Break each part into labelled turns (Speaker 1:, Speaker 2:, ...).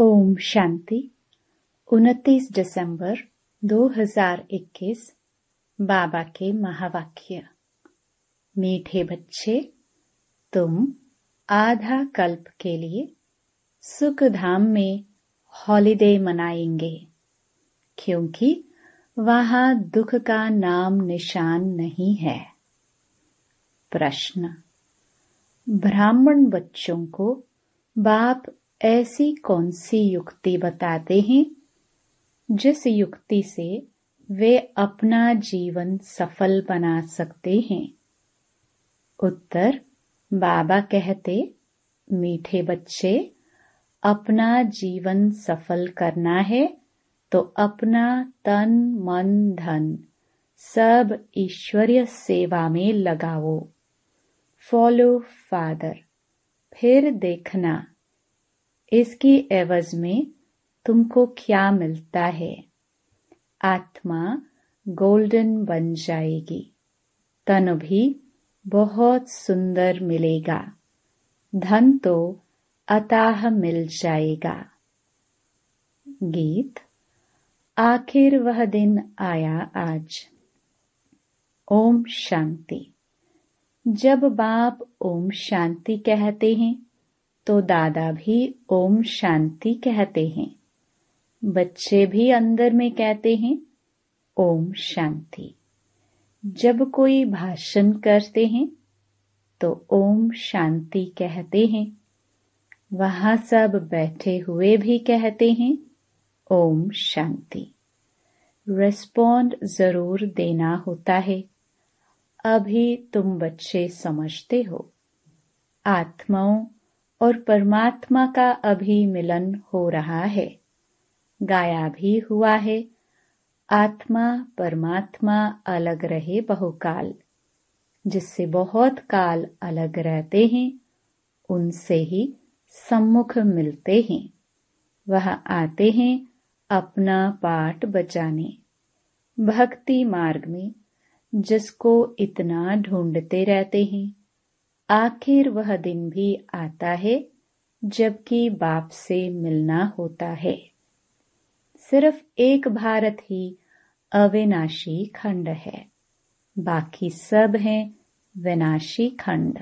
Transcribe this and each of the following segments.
Speaker 1: ओम शांति। 29 दिसंबर 2021 बाबा के महावाक्य। मीठे बच्चे, तुम आधा कल्प के लिए सुख धाम में हॉलिडे मनाएँगे, क्योंकि वहाँ दुख का नाम निशान नहीं है। प्रश्न। ब्राह्मण बच्चों को बाप ऐसी कौन सी युक्ति बताते हैं, जिस युक्ति से वे अपना जीवन सफल बना सकते हैं? उत्तर, बाबा कहते, मीठे बच्चे, अपना जीवन सफल करना है तो अपना तन, मन, धन, सब ईश्वरीय सेवा में लगाओ। फॉलो फादर, फिर देखना। इसकी एवज में तुमको क्या मिलता है? आत्मा गोल्डन बन जाएगी। तन भी बहुत सुंदर मिलेगा। धन तो अताह मिल जाएगा। गीत, आखिर वह दिन आया आज। ओम शांति। जब बाप ओम शांति कहते हैं तो दादा भी ओम शांति कहते हैं। बच्चे भी अंदर में कहते हैं, ओम शांति। जब कोई भाषण करते हैं तो ओम शांति कहते हैं। वहाँ सब बैठे हुए भी कहते हैं, ओम शांति। रिस्पॉन्ड ज़रूर देना होता है। अभी तुम बच्चे समझते हो। आत्माओं और परमात्मा का अभी मिलन हो रहा है। गाया भी हुआ है। आत्मा, परमात्मा अलग रहे बहुकाल। जिससे बहुत काल अलग रहते हैं, उनसे ही सम्मुख मिलते हैं। वह आते हैं अपना पाठ बचाने। भक्ति मार्ग में जिसको इतना ढूंढते रहते हैं। आखिर वह दिन भी आता है, जबकि बाप से मिलना होता है। सिर्फ़ एक भारत ही अविनाशी खंड है। बाकी सब हैं विनाशी खंड।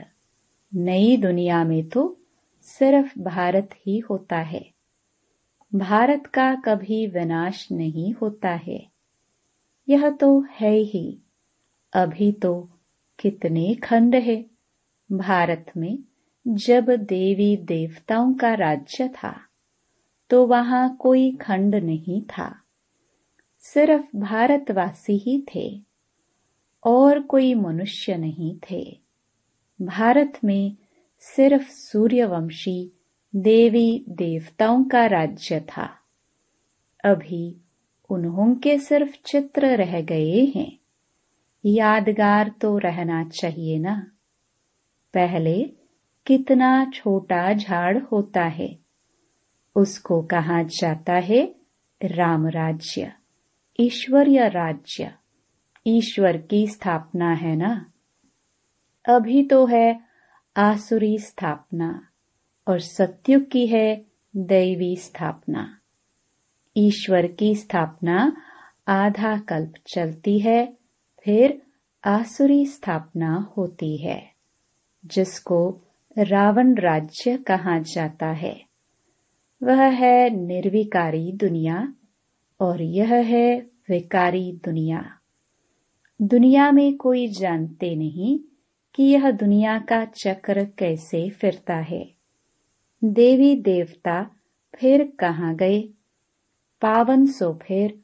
Speaker 1: नई दुनिया में तो सिर्फ़ भारत ही होता है। भारत का कभी विनाश नहीं होता है। यह तो है ही। अभी तो कितने खंड है। भारत में जब देवी देवताओं का राज्य था तो वहाँ कोई खंड नहीं था। सिर्फ़ भारतवासी ही थे और कोई मनुष्य नहीं थे। भारत में सिर्फ़ सूर्यवंशी देवी देवताओं का राज्य था। अभी उन्हों के सिर्फ़ चित्र रह गए हैं। यादगार तो रहना चाहिए ना। पहले कितना छोटा झाड़ होता है? उसको कहा जाता है राम राज्य ईश्वरीय राज्य। ईश्वर की स्थापना है ना? अभी तो है आसुरी स्थापना और सत्युग की है दैवी स्थापना। ईश्वर की स्थापना आधा कल्प चलती है, फिर आसुरी स्थापना होती है। जिसको रावण राज्य कहा जाता है। वह है निर्विकारी दुनिया और यह है विकारी दुनिया। दुनिया में कोई जानते नहीं कि यह दुनिया का चक्र कैसे फिरता है। देवी देवता फिर कहाँ गए? पावन सो फिर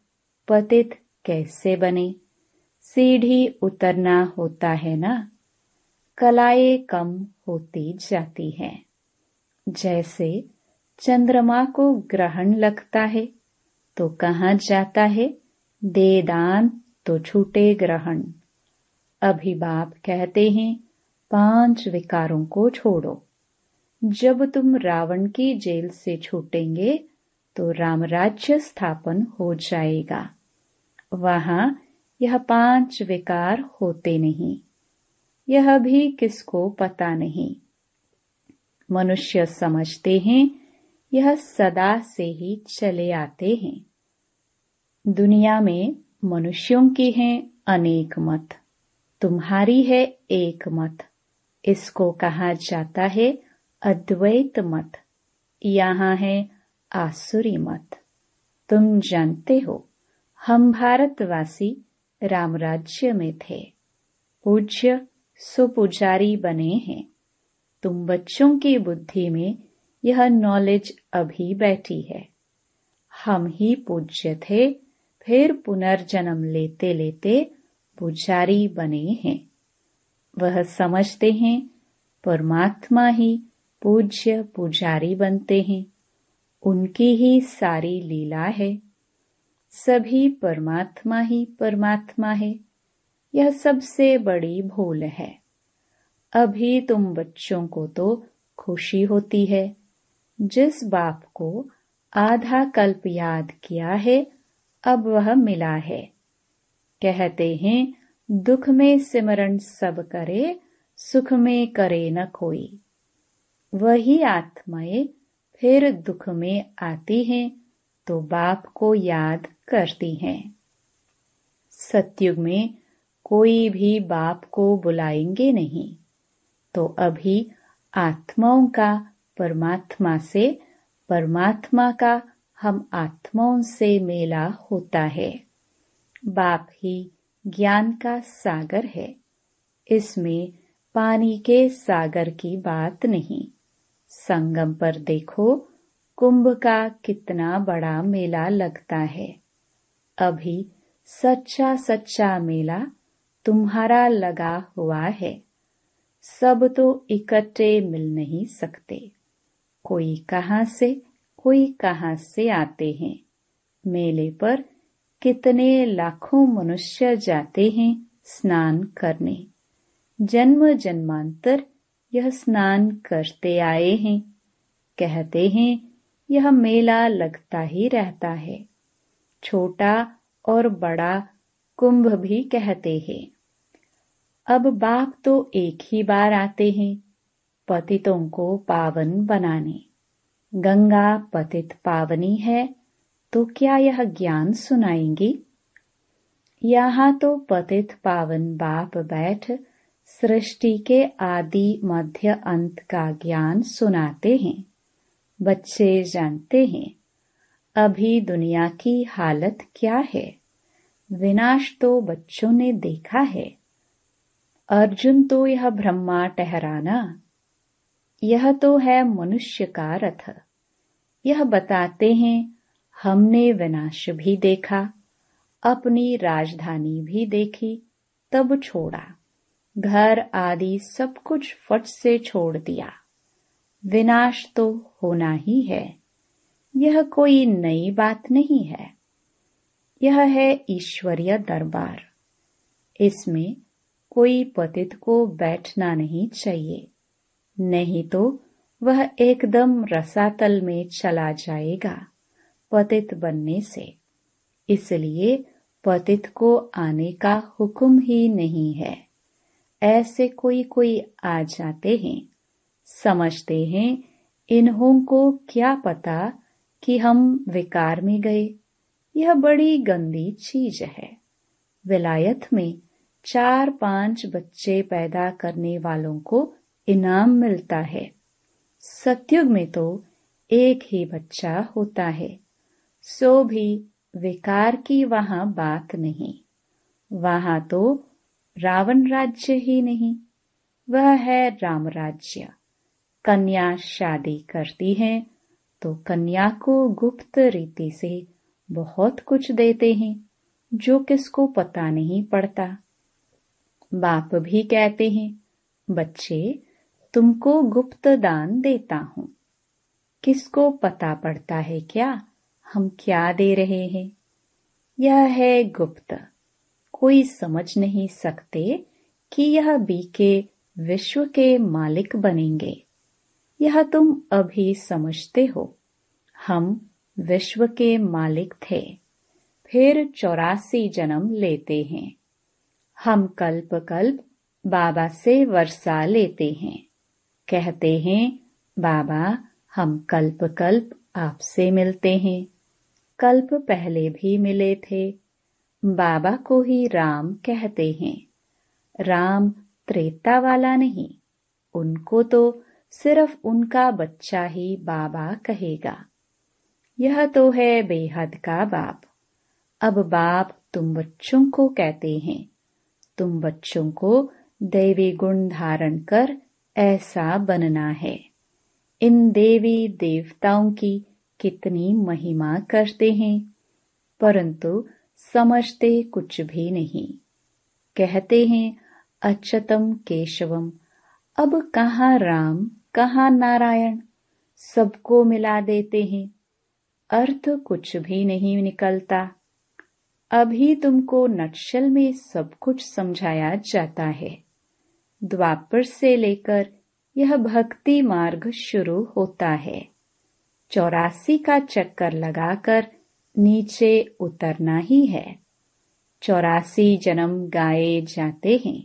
Speaker 1: पतित कैसे बने? सीढ़ी उतरना होता है ना? कलाएँ कम होती जाती हैं। जैसे चंद्रमा को ग्रहण लगता है तो कहा जाता है? दे दान तो छूटे ग्रहण। अभी बाप कहते हैं, पाँच विकारों को छोड़ो। जब तुम रावण की जेल से छूटेंगे तो रामराज्य स्थापन हो जाएगा। वहाँ यह पाँच विकार होते नहीं। यह भी किसको पता नहीं। मनुष्य समझते हैं, यह सदा से ही चले आते हैं। दुनिया में मनुष्यों की हैं अनेक मत, तुम्हारी है एक मत। इसको कहा जाता है अद्वैत मत, यहाँ है आसुरी मत। तुम जानते हो, हम भारतवासी राम राज्य में थे। पूज्य सुपुजारी बने हैं। तुम बच्चों की बुद्धि में यह नॉलेज अभी बैठी है। हम ही पूज्य थे, फिर पुनर्जन्म लेते लेते पुजारी बने हैं। वह समझते हैं, परमात्मा ही पूज्य पुजारी बनते हैं। उनकी ही सारी लीला है। सभी परमात्मा ही परमात्मा है। यह सबसे बड़ी भूल है। अभी तुम बच्चों को तो खुशी होती है। जिस बाप को आधा कल्प याद किया है, अब वह मिला है। कहते हैं, दुख में सिमरण सब करे, सुख में करे न कोई। वही आत्माएँ फिर दुख में आती हैं तो बाप को याद करती हैं। सत्युग में कोई भी बाप को बुलाएँगे नहीं। तो अभी आत्माओं का, परमात्मा से, परमात्मा का हम आत्माओं से मेला होता है। बाप ही ज्ञान का सागर है। इसमें पानी के सागर की बात नहीं। संगम पर देखो, कुंभ का कितना बड़ा मेला लगता है। अभी सच्चा सच्चा मेला तुम्हारा लगा हुआ है। सब तो इकट्ठे मिल नहीं सकते। कोई कहाँ से, कोई कहाँ से आते हैं। मेले पर कितने लाखों मनुष्य जाते हैं स्नान करने। जन्म जन्मांतर यह स्नान करते आए हैं। कहते हैं, यह मेला लगता ही रहता है। छोटा और बड़ा कुंभ भी कहते हैं। अब बाप तो एक ही बार आते हैं, पतितों को पावन बनाने। गंगा पतित पावनी है तो क्या यह ज्ञान सुनाएँगी? यहाँ तो पतित पावन बाप बैठ, सृष्टि के आदि मध्य अंत का ज्ञान सुनाते हैं। बच्चे जानते हैं, अभी दुनिया की हालत क्या है? विनाश तो बच्चों ने देखा है। अर्जुन तो यह ब्रह्मा ठहराना। यह तो है मनुष्य का रथ। यह बताते हैं, हमने विनाश भी देखा, अपनी राजधानी भी देखी, तब छोड़ा। घर आदि सब कुछ फट से छोड़ दिया। विनाश तो होना ही है। यह कोई नई बात नहीं है। यह है ईश्वरीय दरबार। इसमें कोई पतित को बैठना नहीं चाहिए। नहीं तो वह एकदम रसातल में चला जाएगा पतित बनने से। इसलिए पतित को आने का हुक्म ही नहीं है। ऐसे कोई कोई आ जाते हैं, समझते हैं इन्हों को क्या पता कि हम विकार में गए। यह बड़ी गंदी चीज़ है। विलायत में चार पाँच बच्चे पैदा करने वालों को इनाम मिलता है। सत्युग में तो एक ही बच्चा होता है। सो भी विकार की वहाँ बात नहीं। वहाँ तो रावण राज्य ही नहीं। वह है राम राज्य। कन्या शादी करती है तो कन्या को गुप्त रीति से बहुत कुछ देते हैं, जो किसको पता नहीं पड़ता। बाप भी कहते हैं, बच्चे, तुमको गुप्त दान देता हूँ। किसको पता पड़ता है क्या? हम क्या दे रहे हैं? यह है गुप्त। कोई समझ नहीं सकते कि यह बीके विश्व के मालिक बनेंगे। यह तुम अभी समझते हो। हम विश्व के मालिक थे। फिर चौरासी जन्म लेते हैं। हम कल्प कल्प बाबा से वर्षा लेते हैं। कहते हैं, बाबा, हम कल्प कल्प आपसे मिलते हैं। कल्प पहले भी मिले थे। बाबा को ही राम कहते हैं। राम त्रेता वाला नहीं, उनको तो सिर्फ़ उनका बच्चा ही बाबा कहेगा। यह तो है बेहद का बाप। अब बाप तुम बच्चों को कहते हैं। तुम बच्चों को देवी गुण धारण कर ऐसा बनना है। इन देवी देवताओं की कितनी महिमा करते हैं। परंतु समझते कुछ भी नहीं। कहते हैं अच्युतम केशवम, अब कहाँ राम, कहाँ नारायण? सबको मिला देते हैं। अर्थ कुछ भी नहीं निकलता। अभी तुमको नक्शल में सब कुछ समझाया जाता है। द्वापर से लेकर यह भक्ति मार्ग शुरू होता है। चौरासी का चक्कर लगाकर नीचे उतरना ही है। चौरासी जन्म गाए जाते हैं।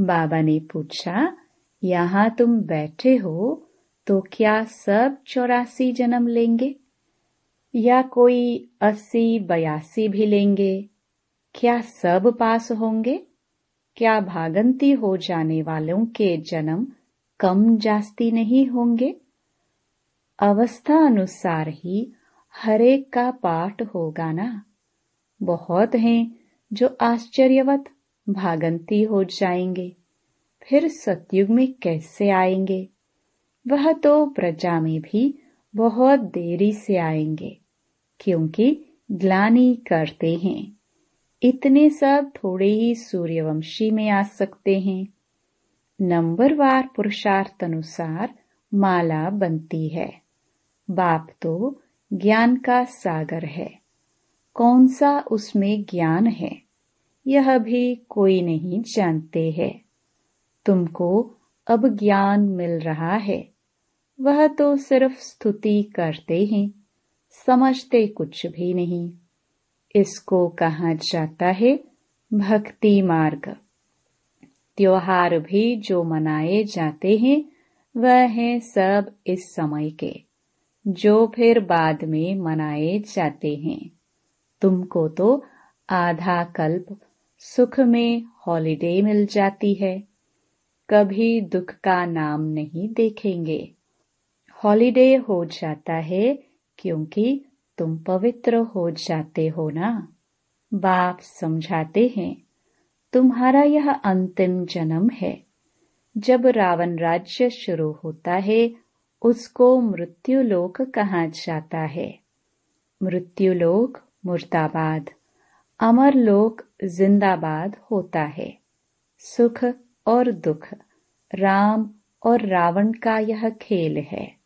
Speaker 1: बाबा ने पूछा, यहाँ तुम बैठे हो तो क्या सब चौरासी जन्म लेंगे? या कोई अस्सी, बयासी भी लेंगे, क्या सब पास होंगे? क्या भागंती हो जाने वालों के जन्म कम जास्ती नहीं होंगे? अवस्था अनुसार ही हरेक का पाठ होगा ना। बहुत हैं जो आश्चर्यवत भागंती हो जाएँगे, फिर सतयुग में कैसे आएँगे? वह तो प्रजा में भी बहुत देरी से आएँगे। क्योंकि ग्लानी करते हैं। इतने सब थोड़े ही सूर्यवंशी में आ सकते हैं। नंबरवार पुरुषार्थ अनुसार माला बनती है। बाप तो ज्ञान का सागर है। कौन सा उसमें ज्ञान है, यह भी कोई नहीं जानते है। तुमको अब ज्ञान मिल रहा है, वह तो सिर्फ़ स्तुति करते हैं। समझते कुछ भी नहीं। इसको कहा जाता है भक्ति मार्ग। त्योहार भी जो मनाए जाते हैं, वह है सब इस समय के, जो फिर बाद में मनाए जाते हैं। तुमको तो आधा कल्प सुख में हॉलिडे मिल जाती है। कभी दुख का नाम नहीं देखेंगे। हॉलिडे हो जाता है क्योंकि तुम पवित्र हो जाते हो ना? बाप समझाते हैं, तुम्हारा यह अंतिम जन्म है। जब रावण राज्य शुरू होता है, उसको मृत्युलोक कहा जाता है। मृत्युलोक मुर्दाबाद, अमर लोक जिंदाबाद होता है। सुख और दुख, राम और रावण का यह खेल है।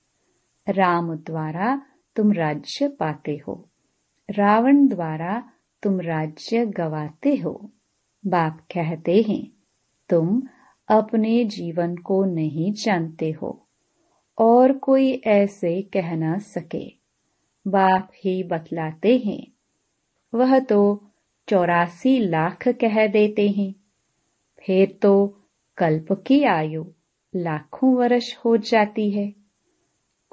Speaker 1: राम द्वारा तुम राज्य पाते हो। रावण द्वारा तुम राज्य गवाते हो। बाप कहते हैं, तुम अपने जीवन को नहीं जानते हो, और कोई ऐसे कह न सके। बाप ही बतलाते हैं, वह तो चौरासी लाख कह देते हैं। फिर तो कल्प की आयु लाखों वर्ष हो जाती है।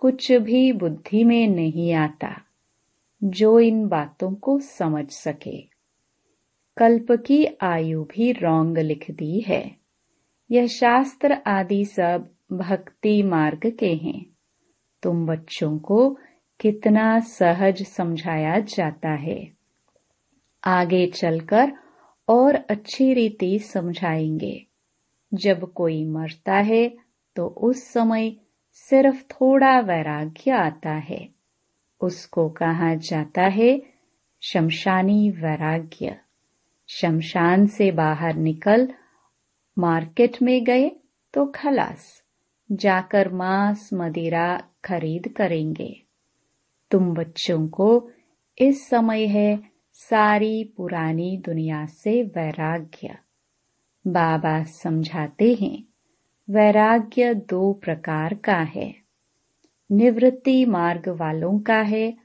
Speaker 1: कुछ भी बुद्धि में नहीं आता, जो इन बातों को समझ सके। कल्प की आयु भी रोंग लिख दी है। यह शास्त्र आदि सब भक्ति मार्ग के हैं। तुम बच्चों को कितना सहज समझाया जाता है। आगे चलकर और अच्छी रीति समझाएँगे। जब कोई मरता है तो उस समय सिर्फ़ थोड़ा वैराग्य आता है। उसको कहा जाता है शमशानी वैराग्य। शमशान से बाहर निकल, मार्केट में गए तो खलास, जाकर मांस मदिरा खरीद करेंगे। तुम बच्चों को, इस समय है सारी पुरानी दुनिया से वैराग्य। बाबा समझाते हैं वैराग्य दो प्रकार का है। निवृत्ति मार्ग वालों का है,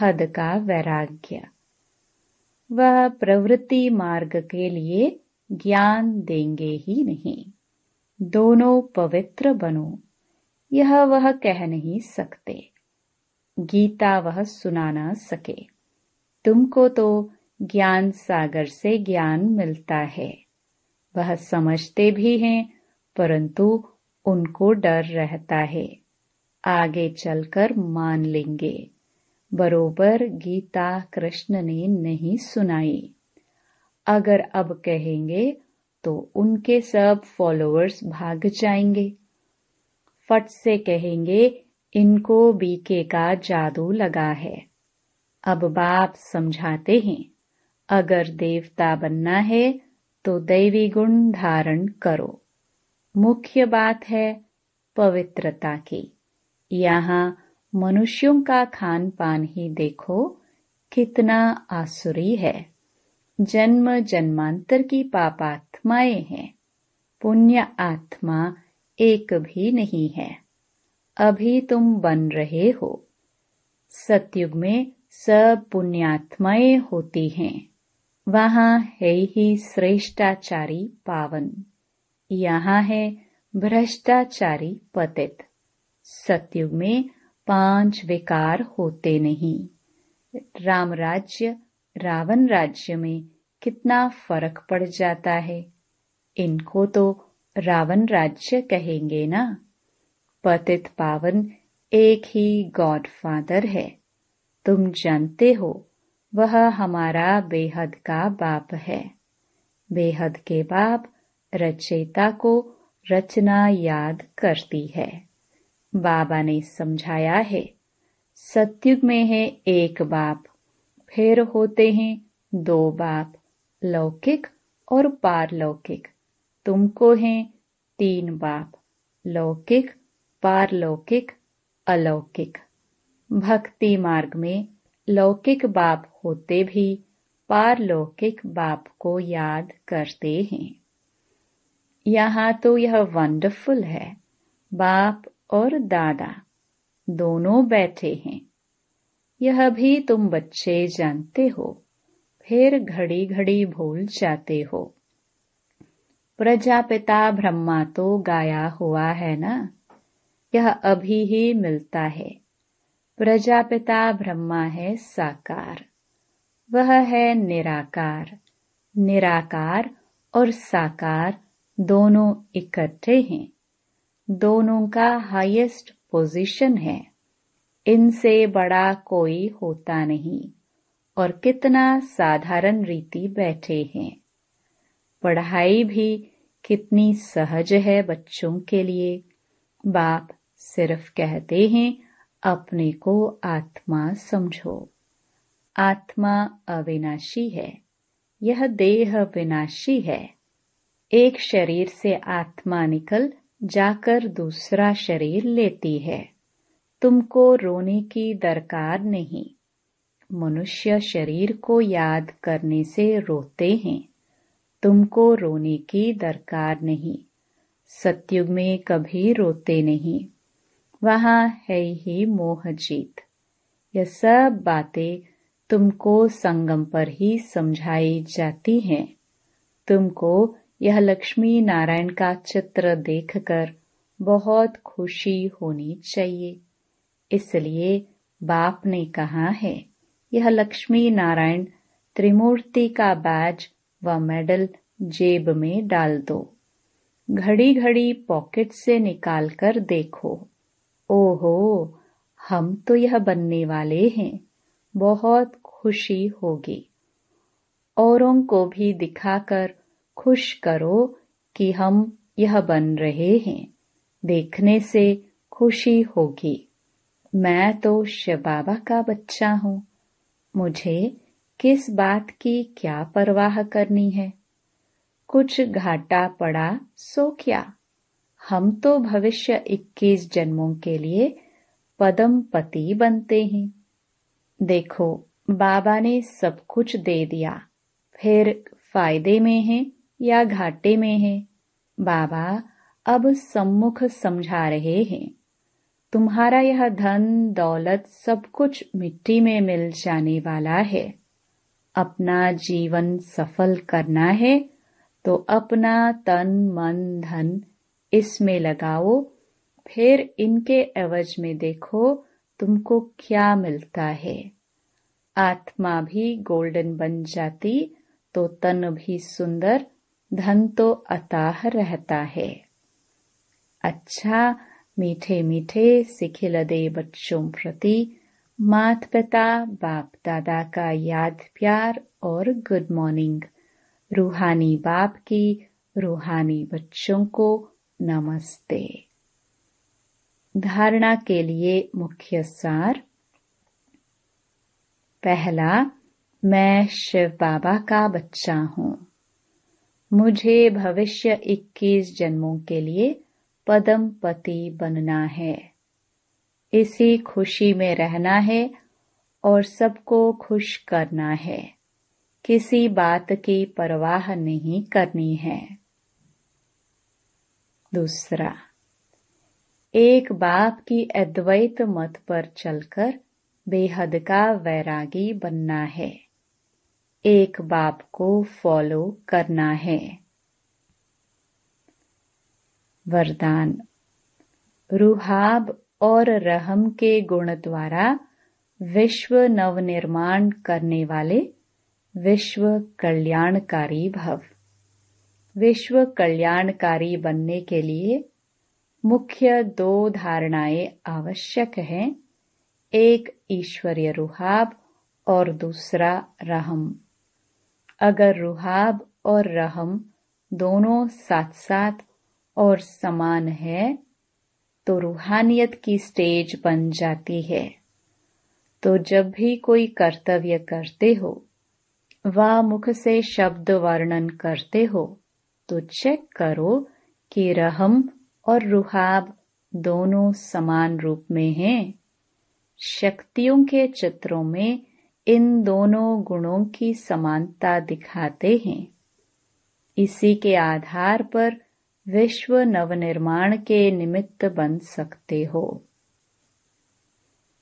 Speaker 1: हद का वैराग्य। वह प्रवृत्ति मार्ग के लिए ज्ञान देंगे ही नहीं। दोनों पवित्र बनो, यह वह कह नहीं सकते। गीता वह सुना न सके। तुमको तो ज्ञान सागर से ज्ञान मिलता है। वह समझते भी हैं परंतु उनको डर रहता है। आगे चलकर मान लेंगे। बरोबर गीता कृष्ण ने नहीं सुनाई। अगर अब कहेंगे तो उनके सब फॉलोअर्स भाग जाएँगे। फट से कहेंगे, इनको बीके का जादू लगा है। अब बाप समझाते हैं, अगर देवता बनना है तो दैवी गुण धारण करो। मुख्य बात है पवित्रता की। यहाँ मनुष्यों का खान पान ही देखो, कितना आसुरी है। जन्म जन्मांतर की पापात्माएँ हैं। पुण्य आत्मा एक भी नहीं है। अभी तुम बन रहे हो। सतयुग में सब पुण्यात्माएँ होती हैं। वहाँ है ही श्रेष्ठाचारी पावन। यहाँ है भ्रष्टाचारी पतित। सतयुग में पाँच विकार होते नहीं। राम राज्य रावण राज्य में कितना फ़र्क पड़ जाता है। इनको तो रावण राज्य कहेंगे ना। पतित पावन एक ही गॉड फादर है। तुम जानते हो, वह हमारा बेहद का बाप है। बेहद के बाप रचयिता को रचना याद करती है। बाबा ने समझाया है, सत्युग में है एक बाप, फिर होते हैं दो बाप, लौकिक और पारलौकिक। तुमको हैं तीन बाप, लौकिक, पारलौकिक, अलौकिक। भक्ति मार्ग में लौकिक बाप होते भी पारलौकिक बाप को याद करते हैं। यहाँ तो यह वंडरफुल है। बाप और दादा दोनों बैठे हैं। यह भी तुम बच्चे जानते हो। फिर घड़ी घड़ी भूल जाते हो। प्रजापिता ब्रह्मा तो गाया हुआ है ना? यह अभी ही मिलता है। प्रजापिता ब्रह्मा है साकार। वह है निराकार। निराकार और साकार दोनों इकट्ठे हैं। दोनों का हाईएस्ट पोजीशन है। इनसे बड़ा कोई होता नहीं और कितना साधारण रीति बैठे हैं। पढ़ाई भी कितनी सहज है बच्चों के लिए। बाप सिर्फ़ कहते हैं, अपने को आत्मा समझो। आत्मा अविनाशी है। यह देह विनाशी है। एक शरीर से आत्मा निकल जाकर दूसरा शरीर लेती है। तुमको रोने की दरकार नहीं। मनुष्य शरीर को याद करने से रोते हैं। तुमको रोने की दरकार नहीं। सत्युग में कभी रोते नहीं। वहाँ है ही मोह जीत। यह सब बातें तुमको संगम पर ही समझाई जाती हैं। तुमको यह लक्ष्मी नारायण का चित्र देखकर बहुत खुशी होनी चाहिए। इसलिए बाप ने कहा है, यह लक्ष्मी नारायण त्रिमूर्ति का बैज व मेडल जेब में डाल दो। घड़ी घड़ी पॉकेट से निकाल कर देखो। ओहो, हम तो यह बनने वाले हैं। बहुत खुशी होगी। औरों को भी दिखाकर खुश करो कि हम यह बन रहे हैं। देखने से खुशी होगी। मैं तो शिव बाबा का बच्चा हूँ। मुझे किस बात की क्या परवाह करनी है? कुछ घाटा पड़ा सो क्या? हम तो भविष्य 21 जन्मों के लिए पदम पति बनते हैं। देखो, बाबा ने सब कुछ दे दिया, फिर फ़ायदे में है या घाटे में है। बाबा अब सम्मुख समझा रहे हैं। तुम्हारा यह धन, दौलत सब कुछ मिट्टी में मिल जाने वाला है। अपना जीवन सफल करना है तो अपना तन, मन, धन इसमें लगाओ, फिर इनके एवज में देखो तुमको क्या मिलता है। आत्मा भी गोल्डन बन जाती तो तन भी सुंदर धन तो अताह रहता है। अच्छा मीठे मीठे सिखिलदे बच्चों प्रति मात पिता बाप दादा का याद प्यार और गुड मॉर्निंग रूहानी बाप की रूहानी बच्चों को नमस्ते। धारणा के लिए मुख्य सार, पहला, मैं शिव बाबा का बच्चा हूँ। मुझे भविष्य 21 जन्मों के लिए पदम पति बनना है। इसी खुशी में रहना है और सबको खुश करना है। किसी बात की परवाह नहीं करनी है। दूसरा, एक बाप की अद्वैत मत पर चलकर बेहद का वैरागी बनना है। एक बाप को फॉलो करना है। वरदान, रूहाब और रहम के गुण द्वारा विश्व नवनिर्माण करने वाले विश्व कल्याणकारी भव। विश्व कल्याणकारी बनने के लिए मुख्य दो धारणाएँ आवश्यक हैं, एक ईश्वरीय रुहाब और दूसरा रहम। अगर रुहाब और रहम दोनों साथ साथ और समान है तो रूहानियत की स्टेज बन जाती है। तो जब भी कोई कर्तव्य करते हो, व मुख से शब्द वर्णन करते हो तो चेक करो कि रहम और रुहाब दोनों समान रूप में हैं। शक्तियों के चित्रों में इन दोनों गुणों की समानता दिखाते हैं। इसी के आधार पर विश्व नवनिर्माण के निमित्त बन सकते हो।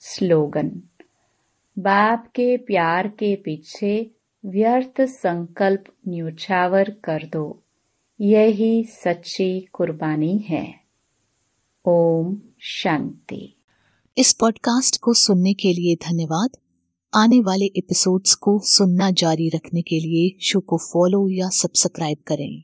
Speaker 1: स्लोगन, बाप के प्यार के पीछे व्यर्थ संकल्प न्यूछावर कर दो। यही सच्ची कुर्बानी है। ओम शांति।
Speaker 2: इस पॉडकास्ट को सुनने के लिए धन्यवाद। आने वाले एपिसोड्स को सुनना जारी रखने के लिए शो को फॉलो या सब्सक्राइब करें।